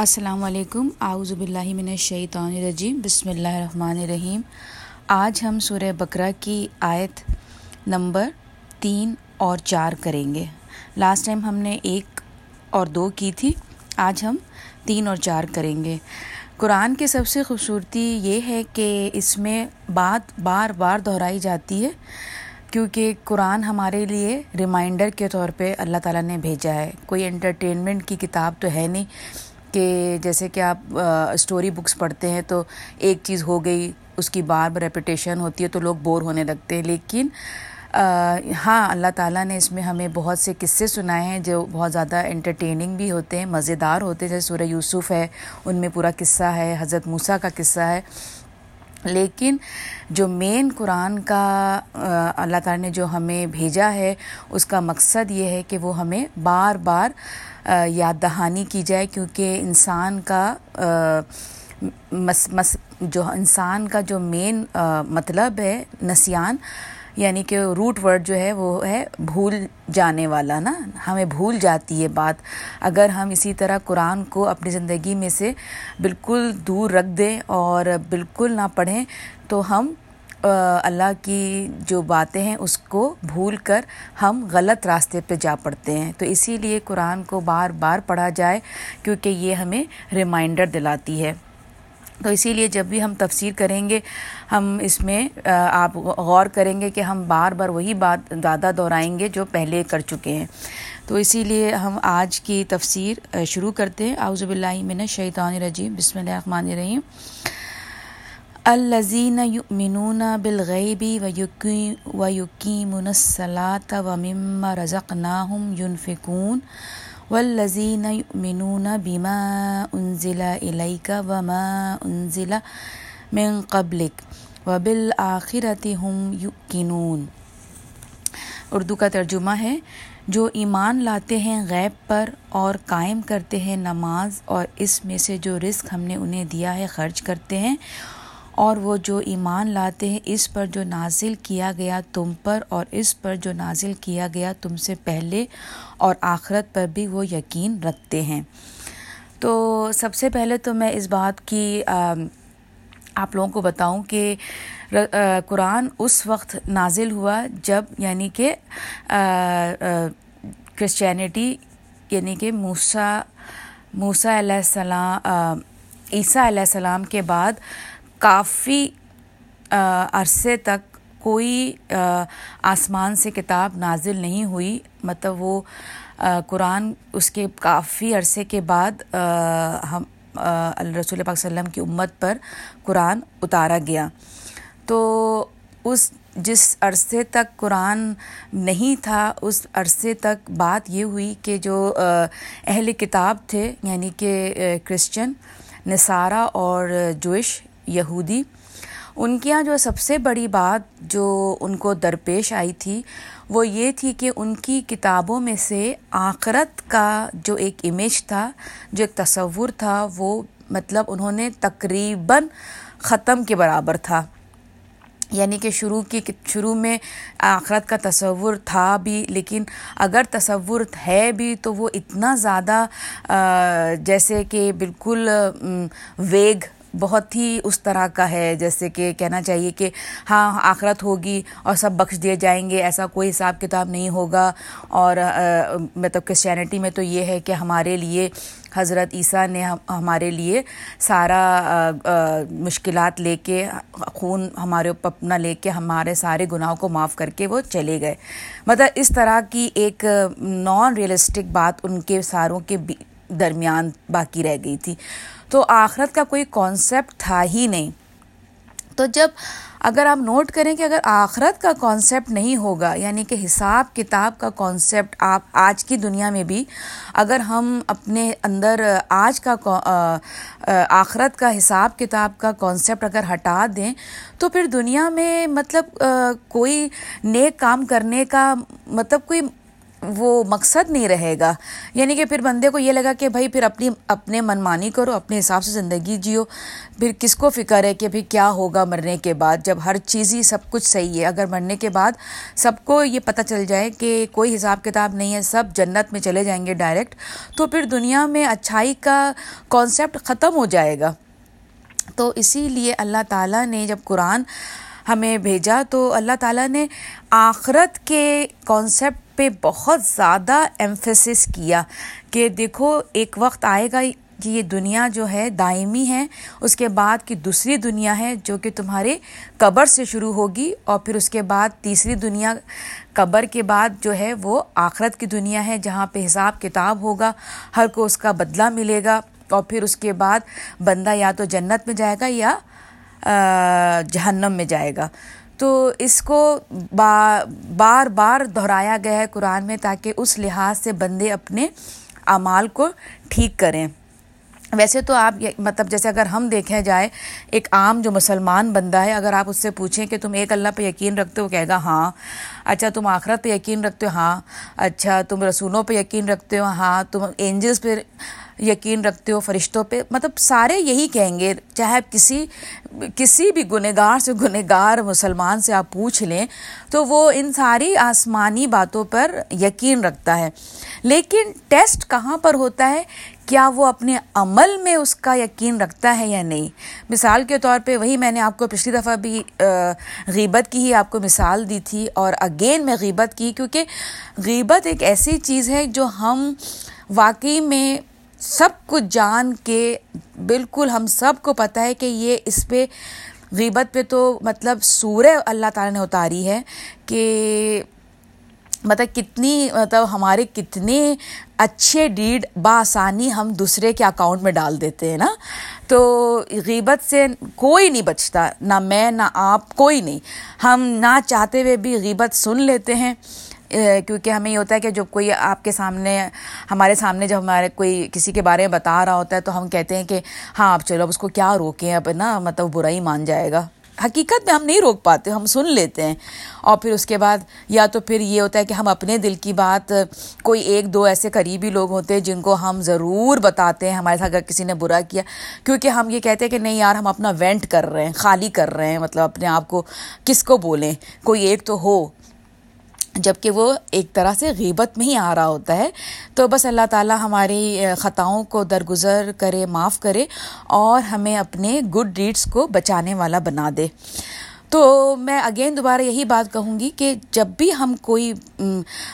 السلام علیکم۔ اعوذ باللہ من الشیطان الرجیم۔ بسم اللہ الرحمن الرحیم۔ آج ہم سورہ بقرہ کی آیت نمبر تین اور چار کریں گے۔ لاسٹ ٹائم ہم نے ایک اور دو کی تھی، آج ہم تین اور چار کریں گے۔ قرآن کی سب سے خوبصورتی یہ ہے کہ اس میں بات بار بار دہرائی جاتی ہے، کیونکہ قرآن ہمارے لیے ریمائنڈر کے طور پہ اللہ تعالیٰ نے بھیجا ہے۔ کوئی انٹرٹینمنٹ کی کتاب تو ہے نہیں۔ کہ جیسے کہ آپ اسٹوری بکس پڑھتے ہیں تو ایک چیز ہو گئی، اس کی بار بار ریپیٹیشن ہوتی ہے تو لوگ بور ہونے لگتے ہیں، لیکن ہاں اللہ تعالیٰ نے اس میں ہمیں بہت سے قصے سنائے ہیں جو بہت زیادہ انٹرٹیننگ بھی ہوتے ہیں، مزیدار ہوتے ہیں، جیسے سورہ یوسف ہے، ان میں پورا قصہ ہے، حضرت موسیٰ کا قصہ ہے۔ لیکن جو مین قرآن کا اللہ تعالیٰ نے جو ہمیں بھیجا ہے، اس کا مقصد یہ ہے کہ وہ ہمیں بار بار یاد دہانی کی جائے، کیونکہ انسان کا مس مس، جو انسان کا جو مین مطلب ہے نسیان یعنی کہ روٹ ورڈ جو ہے وہ ہے بھول جانے والا نا، ہمیں بھول جاتی ہے بات۔ اگر ہم اسی طرح قرآن کو اپنی زندگی میں سے بالکل دور رکھ دیں اور بالکل نہ پڑھیں، تو ہم اللہ کی جو باتیں ہیں، اس کو بھول کر ہم غلط راستے پہ جا پڑتے ہیں۔ تو اسی لیے قرآن کو بار بار پڑھا جائے، کیونکہ یہ ہمیں ریمائنڈر دلاتی ہے۔ تو اسی لیے جب بھی ہم تفسیر کریں گے، ہم اس میں آپ غور کریں گے کہ ہم بار بار وہی بات زیادہ دہرائیں گے جو پہلے کر چکے ہیں۔ تو اسی لیے ہم آج کی تفسیر شروع کرتے ہیں۔ اعوذ باللہ من الشیطان الرجیم۔ بسم اللہ الرحمن الرحیم۔ الزین یؤمنون بالغیبی و یقین و یقین الصلاۃ و مما رزقناہم ينفقون والذین یؤمنون بما انزل الیک وما انزل من قبلک وبالآخرۃ هم یقینون اردو کا ترجمہ ہے، جو ایمان لاتے ہیں غیب پر اور قائم کرتے ہیں نماز اور اس میں سے جو رزق ہم نے انہیں دیا ہے خرچ کرتے ہیں۔ اور وہ جو ایمان لاتے ہیں، اس پر جو نازل کیا گیا تم پر اور اس پر جو نازل کیا گیا تم سے پہلے اور آخرت پر بھی وہ یقین رکھتے ہیں۔ تو سب سے پہلے تو میں اس بات کی آپ لوگوں کو بتاؤں کہ قرآن اس وقت نازل ہوا جب یعنی کہ کرسچینٹی یعنی کہ موسیٰ موسیٰ علیہ السلام عیسیٰ علیہ السلام کے بعد کافی عرصے تک کوئی آسمان سے کتاب نازل نہیں ہوئی۔ مطلب وہ قرآن اس کے کافی عرصے کے بعد ہم رسول پاک وسلم کی امت پر قرآن اتارا گیا۔ تو اس، جس عرصے تک قرآن نہیں تھا، اس عرصے تک بات یہ ہوئی کہ جو اہل کتاب تھے یعنی کہ کرسچن، نصارہ اور جوش یہودی۔ ان کے یہاں جو سب سے بڑی بات جو ان کو درپیش آئی تھی، وہ یہ تھی کہ ان کی کتابوں میں سے آخرت کا جو ایک امیج تھا، جو ایک تصور تھا، وہ مطلب انہوں نے تقریباً ختم کے برابر تھا۔ یعنی کہ شروع کی، شروع میں آخرت کا تصور تھا بھی، لیکن اگر تصور ہے بھی تو وہ اتنا زیادہ جیسے کہ بالکل ویگ بہت ہی اس طرح کا ہے، جیسے کہ کہنا چاہیے کہ ہاں آخرت ہوگی اور سب بخش دیے جائیں گے، ایسا کوئی حساب کتاب نہیں ہوگا۔ اور مطلب کرسچینٹی میں تو یہ ہے کہ ہمارے لیے، حضرت عیسیٰ نے ہمارے لیے سارا مشکلات لے کے، خون ہمارے اوپر اپنا لے کے ہمارے سارے گناہوں کو معاف کر کے وہ چلے گئے۔ مطلب اس طرح کی ایک نان ریئلسٹک بات ان کے ساروں کے درمیان باقی رہ گئی تھی۔ تو آخرت کا کوئی کانسیپٹ تھا ہی نہیں۔ تو جب اگر آپ نوٹ کریں کہ اگر آخرت کا کانسیپٹ نہیں ہوگا یعنی کہ حساب کتاب کا کانسیپٹ آپ آج کی دنیا میں بھی اگر ہم اپنے اندر آج کا آخرت کا حساب کتاب کا کانسیپٹ اگر ہٹا دیں، تو پھر دنیا میں مطلب کوئی نیک کام کرنے کا مطلب کوئی وہ مقصد نہیں رہے گا۔ یعنی کہ پھر بندے کو یہ لگا کہ بھائی پھر اپنی، اپنے منمانی کرو، اپنے حساب سے زندگی جیو۔ پھر کس کو فکر ہے کہ بھائی کیا ہوگا مرنے کے بعد؟ جب ہر چیز ہی سب کچھ صحیح ہے، اگر مرنے کے بعد سب کو یہ پتہ چل جائے کہ کوئی حساب کتاب نہیں ہے، سب جنت میں چلے جائیں گے ڈائریکٹ تو پھر دنیا میں اچھائی کا کانسیپٹ ختم ہو جائے گا۔ تو اسی لیے اللہ تعالیٰ نے جب قرآن ہمیں بھیجا، تو اللہ تعالیٰ نے آخرت کے کانسیپٹ پہ بہت زیادہ ایمفیسس کیا کہ دیکھو، ایک وقت آئے گا کہ یہ دنیا جو ہے دائمی ہے، اس کے بعد کی دوسری دنیا ہے جو کہ تمہارے قبر سے شروع ہوگی اور پھر اس کے بعد تیسری دنیا، قبر کے بعد جو ہے وہ آخرت کی دنیا ہے جہاں پہ حساب کتاب ہوگا، ہر کو اس کا بدلہ ملے گا اور پھر اس کے بعد بندہ یا تو جنت میں جائے گا یا جہنم میں جائے گا۔ تو اس کو بار بار دہرایا گیا ہے قرآن میں تاکہ اس لحاظ سے بندے اپنے اعمال کو ٹھیک کریں۔ ویسے تو آپ مطلب جیسے اگر ہم دیکھیں جائے، ایک عام جو مسلمان بندہ ہے، اگر آپ اس سے پوچھیں کہ تم ایک اللہ پہ یقین رکھتے ہو کہے گا ہاں۔ اچھا تم آخرت پہ یقین رکھتے ہو؟ ہاں۔ اچھا تم رسولوں پہ یقین رکھتے ہو؟ ہاں۔ تم اینجلس پہ یقین رکھتے ہو؟ فرشتوں پہ؟ مطلب سارے یہی کہیں گے، چاہے آپ کسی کسی بھی گنہگار سے گنہگار مسلمان سے آپ پوچھ لیں، تو وہ ان ساری آسمانی باتوں پر یقین رکھتا ہے۔ لیکن ٹیسٹ کہاں پر ہوتا ہے؟ کیا وہ اپنے عمل میں اس کا یقین رکھتا ہے یا نہیں؟ مثال کے طور پہ وہی میں نے آپ کو پچھلی دفعہ بھی غیبت کی ہی آپ کو مثال دی تھی اور اگین میں غیبت کی، کیونکہ غیبت ایک ایسی چیز ہے جو ہم واقعی میں سب کچھ جان کے، بالکل ہم سب کو پتہ ہے کہ یہ اس پہ، غیبت پہ تو مطلب سورہ اللہ تعالیٰ نے اتاری ہے کہ مطلب کتنی مطلب ہمارے کتنے اچھے ڈیڈ بآسانی ہم دوسرے کے اکاؤنٹ میں ڈال دیتے ہیں نا۔ تو غیبت سے کوئی نہیں بچتا، نہ میں، نہ آپ، کوئی نہیں۔ ہم نہ چاہتے ہوئے بھی غیبت سن لیتے ہیں کیونکہ ہمیں یہ ہوتا ہے کہ جب کوئی آپ کے سامنے، ہمارے سامنے جب ہمارے کوئی کسی کے بارے میں بتا رہا ہوتا ہے تو ہم کہتے ہیں کہ ہاں اب چلو اب اس کو کیا روکیں، اب نا مطلب برا ہی مان جائے گا۔ حقیقت میں ہم نہیں روک پاتے، ہم سن لیتے ہیں۔ اور پھر اس کے بعد یا تو پھر یہ ہوتا ہے کہ ہم اپنے دل کی بات، کوئی ایک دو ایسے قریبی لوگ ہوتے ہیں جن کو ہم ضرور بتاتے ہیں ہمارے ساتھ اگر کسی نے برا کیا۔ کیونکہ ہم یہ کہتے ہیں کہ نہیں یار، ہم اپنا وینٹ کر رہے ہیں، خالی کر رہے ہیں مطلب اپنے آپ کو کس کو بولیں؟ کوئی ایک تو ہو جبکہ وہ ایک طرح سے غیبت میں ہی آ رہا ہوتا ہے، تو بس اللہ تعالیٰ ہماری خطاؤں کو درگزر کرے، معاف کرے اور ہمیں اپنے گڈ ڈیڈس کو بچانے والا بنا دے۔ تو میں اگین دوبارہ یہی بات کہوں گی کہ جب بھی ہم کوئی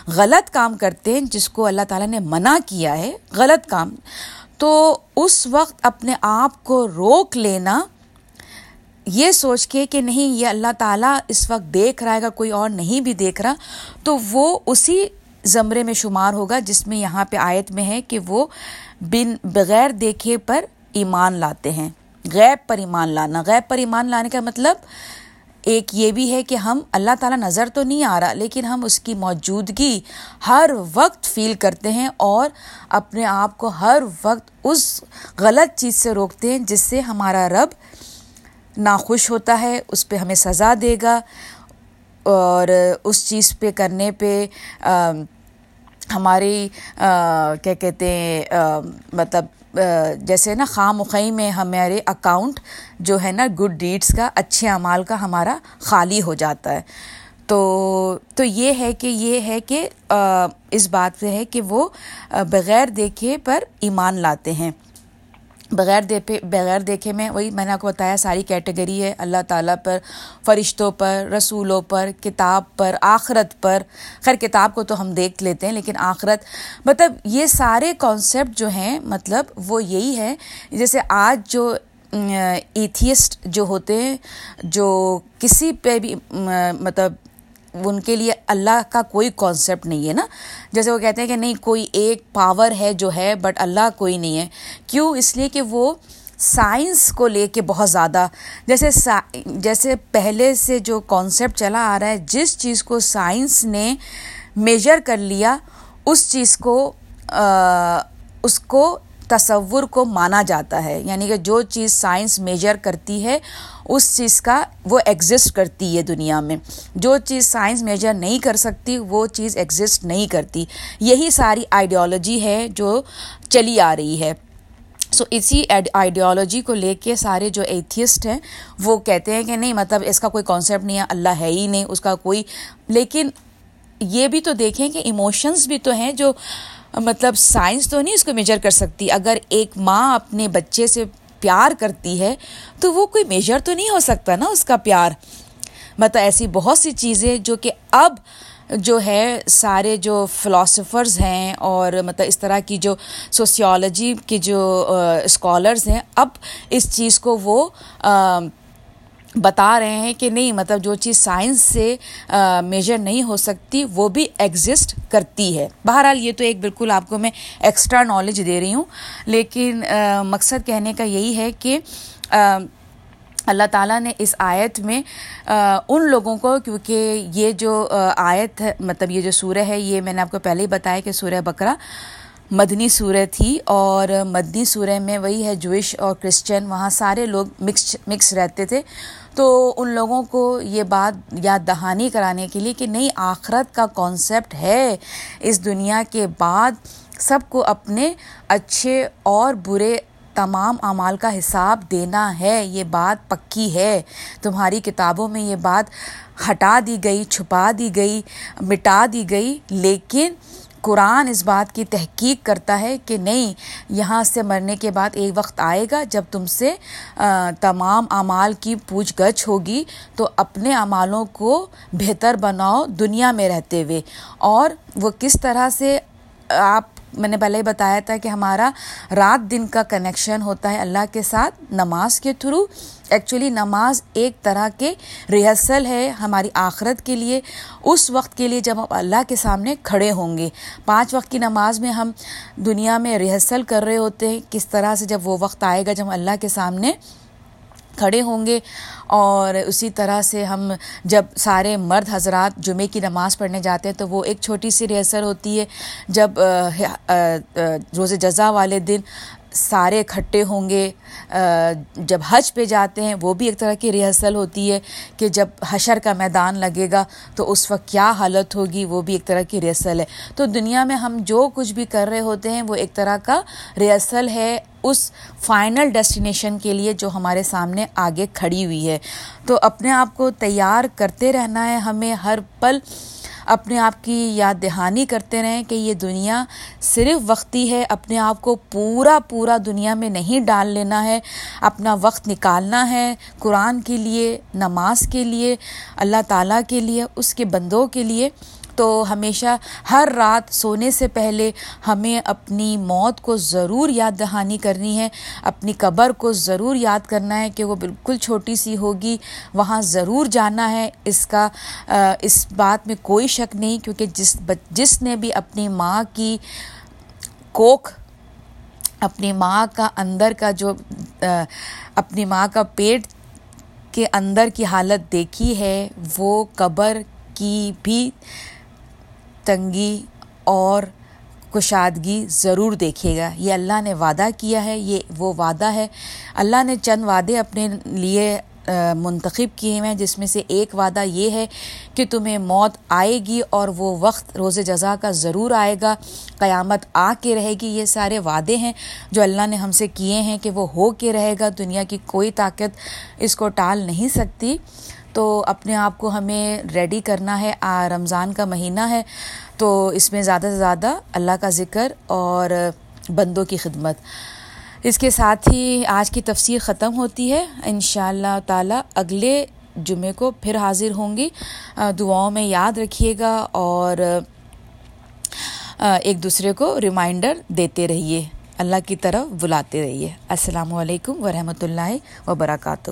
غلط کام کرتے ہیں، جس کو اللہ تعالیٰ نے منع کیا ہے، غلط کام، تو اس وقت اپنے آپ کو روک لینا یہ سوچ کے کہ نہیں، یہ اللہ تعالیٰ اس وقت دیکھ رہا ہے اگر کوئی اور نہیں بھی دیکھ رہا، تو وہ اسی زمرے میں شمار ہوگا جس میں یہاں پہ آیت میں ہے کہ وہ بن بغیر دیکھے پر ایمان لاتے ہیں۔ غیب پر ایمان لانا۔ غیب پر ایمان لانے کا مطلب ایک یہ بھی ہے کہ ہم اللہ تعالیٰ نظر تو نہیں آ رہا، لیکن ہم اس کی موجودگی ہر وقت فیل کرتے ہیں اور اپنے آپ کو ہر وقت اس غلط چیز سے روکتے ہیں جس سے ہمارا رب ناخوش ہوتا ہے، اس پہ ہمیں سزا دے گا۔ اور اس چیز پہ کرنے پہ ہماری کیا کہتے ہیں مطلب جیسے نا خام مخی میں ہمارے اکاؤنٹ جو ہے نا گڈ ڈیڈس کا، اچھے اعمال کا ہمارا خالی ہو جاتا ہے۔ تو تو یہ ہے کہ، یہ ہے کہ اس بات پہ ہے کہ وہ بغیر دیکھے پر ایمان لاتے ہیں۔ بغیر دیکھے بغیر دیکھے میں وہی میں نے آپ کو بتایا، ساری کیٹیگری ہے، اللہ تعالیٰ پر، فرشتوں پر، رسولوں پر، کتاب پر، آخرت پر۔ خیر، کتاب کو تو ہم دیکھ لیتے ہیں، لیکن آخرت مطلب یہ سارے کانسیپٹ جو ہیں مطلب وہ یہی ہے۔ جیسے آج جو ایتھیسٹ جو ہوتے ہیں، جو کسی پہ بھی مطلب ان کے لیے اللہ کا کوئی کانسیپٹ نہیں ہے نا۔ جیسے وہ کہتے ہیں کہ نہیں، کوئی ایک پاور ہے جو ہے بٹ اللہ کوئی نہیں ہے۔ کیوں؟ اس لیے کہ وہ سائنس کو لے کے بہت زیادہ، جیسے جیسے پہلے سے جو کانسیپٹ چلا آ رہا ہے، جس چیز کو سائنس نے میجر کر لیا، اس چیز کو اس کو تصور کو مانا جاتا ہے۔ یعنی کہ جو چیز سائنس میجر کرتی ہے، اس چیز کا وہ ایگزسٹ کرتی ہے دنیا میں۔ جو چیز سائنس میجر نہیں کر سکتی، وہ چیز ایگزسٹ نہیں کرتی۔ یہی ساری آئیڈیالوجی ہے جو چلی آ رہی ہے۔ سو اسی آئیڈیالوجی کو لے کے سارے جو ایتھیسٹ ہیں، وہ کہتے ہیں کہ نہیں مطلب اس کا کوئی کانسیپٹ نہیں ہے، اللہ ہے ہی نہیں، اس کا کوئی۔ لیکن یہ بھی تو دیکھیں کہ ایموشنز بھی تو ہیں جو مطلب سائنس تو نہیں اس کو میجر کر سکتی۔ اگر ایک ماں اپنے بچے سے پیار کرتی ہے، تو وہ کوئی میجر تو نہیں ہو سکتا نا اس کا پیار۔ مطلب ایسی بہت سی چیزیں جو کہ اب جو ہے، سارے جو فلاسفرز ہیں اور مطلب اس طرح کی جو سوسیولوجی کی جو اسکالرز ہیں، اب اس چیز کو وہ بتا رہے ہیں کہ نہیں مطلب جو چیز سائنس سے میجر نہیں ہو سکتی، وہ بھی ایگزسٹ کرتی ہے۔ بہرحال یہ تو ایک بالکل آپ کو میں ایکسٹرا نالج دے رہی ہوں۔ لیکن مقصد کہنے کا یہی ہے کہ اللہ تعالیٰ نے اس آیت میں ان لوگوں کو، کیونکہ یہ جو آیت ہے مطلب یہ جو سورہ ہے، یہ میں نے آپ کو پہلے ہی بتایا کہ سورہ بکرا مدنی سورہ تھی اور مدنی سورہ میں وہی ہے جوئش اور کرسچن وہاں سارے لوگ مکس مکس رہتے تھے۔ تو ان لوگوں کو یہ بات یاد دہانی کرانے کے لیے کہ نئی آخرت کا کانسیپٹ ہے۔ اس دنیا کے بعد سب کو اپنے اچھے اور برے تمام اعمال کا حساب دینا ہے۔ یہ بات پکی ہے۔ تمہاری کتابوں میں یہ بات ہٹا دی گئی، چھپا دی گئی، مٹا دی گئی، لیکن قرآن اس بات کی تحقیق کرتا ہے کہ نہیں، یہاں سے مرنے کے بعد ایک وقت آئے گا جب تم سے تمام اعمال کی پوچھ گچھ ہوگی۔ تو اپنے اعمالوں کو بہتر بناؤ دنیا میں رہتے ہوئے۔ اور وہ کس طرح سے آپ میں نے پہلے ہی بتایا تھا کہ ہمارا رات دن کا کنیکشن ہوتا ہے اللہ کے ساتھ نماز کے تھرو۔ ایکچولی نماز ایک طرح کے ریہرسل ہے ہماری آخرت کے لیے۔ اس وقت کے لیے جب ہم اللہ کے سامنے کھڑے ہوں گے۔ پانچ وقت کی نماز میں ہم دنیا میں ریہرسل کر رہے ہوتے ہیں۔ کس طرح سے جب وہ وقت آئے گا جب ہم اللہ کے سامنے کھڑے ہوں گے اور اسی طرح سے ہم جب سارے مرد حضرات جمعے کی نماز پڑھنے جاتے ہیں تو وہ ایک چھوٹی سی ریسر ہوتی ہے جب روز جزا والے دن سارے اکٹھے ہوں گے جب حج پہ جاتے ہیں، وہ بھی ایک طرح کی ریہرسل ہوتی ہے کہ جب حشر کا میدان لگے گا تو اس وقت کیا حالت ہوگی، وہ بھی ایک طرح کی ریہرسل ہے۔ تو دنیا میں ہم جو کچھ بھی کر رہے ہوتے ہیں، وہ ایک طرح کا ریہرسل ہے اس فائنل ڈیسٹینیشن کے لیے جو ہمارے سامنے آگے کھڑی ہوئی ہے۔ تو اپنے آپ کو تیار کرتے رہنا ہے ہمیں ہر پل اپنے آپ کی یاد دہانی کرتے رہیں کہ یہ دنیا صرف وقتی ہے، اپنے آپ کو پورا پورا دنیا میں نہیں ڈال لینا ہے، اپنا وقت نکالنا ہے قرآن کے لیے، نماز کے لیے، اللہ تعالیٰ کے لیے، اس کے بندوں کے لیے۔ تو ہمیشہ ہر رات سونے سے پہلے ہمیں اپنی موت کو ضرور یاد دہانی کرنی ہے، اپنی قبر کو ضرور یاد کرنا ہے کہ وہ بالکل چھوٹی سی ہوگی، وہاں ضرور جانا ہے۔ اس کا اس بات میں کوئی شک نہیں، کیونکہ جس جس نے بھی اپنی ماں کی کوکھ، اپنی ماں کا اندر کا جو اپنی ماں کا پیٹ کے اندر کی حالت دیکھی ہے، وہ قبر کی بھی تنگی اور کشادگی ضرور دیکھے گا۔ یہ اللہ نے وعدہ کیا ہے، یہ وہ وعدہ ہے۔ اللہ نے چند وعدے اپنے لیے منتخب کیے ہیں، جس میں سے ایک وعدہ یہ ہے کہ تمہیں موت آئے گی اور وہ وقت روز جزا کا ضرور آئے گا۔ قیامت آ کے رہے گی۔ یہ سارے وعدے ہیں جو اللہ نے ہم سے کیے ہیں کہ وہ ہو کے رہے گا۔ دنیا کی کوئی طاقت اس کو ٹال نہیں سکتی۔ تو اپنے آپ کو ہمیں ریڈی کرنا ہے رمضان کا مہینہ ہے، تو اس میں زیادہ سے زیادہ اللہ کا ذکر اور بندوں کی خدمت۔ اس کے ساتھ ہی آج کی تفسیر ختم ہوتی ہے۔ ان شاء اللہ تعالیٰ اگلے جمعے کو پھر حاضر ہوں گی۔ دعاؤں میں یاد رکھیے گا اور ایک دوسرے کو ریمائنڈر دیتے رہیے۔ اللہ کی طرف بلاتے رہیے۔ السلام علیکم ورحمۃ اللہ وبرکاتہ۔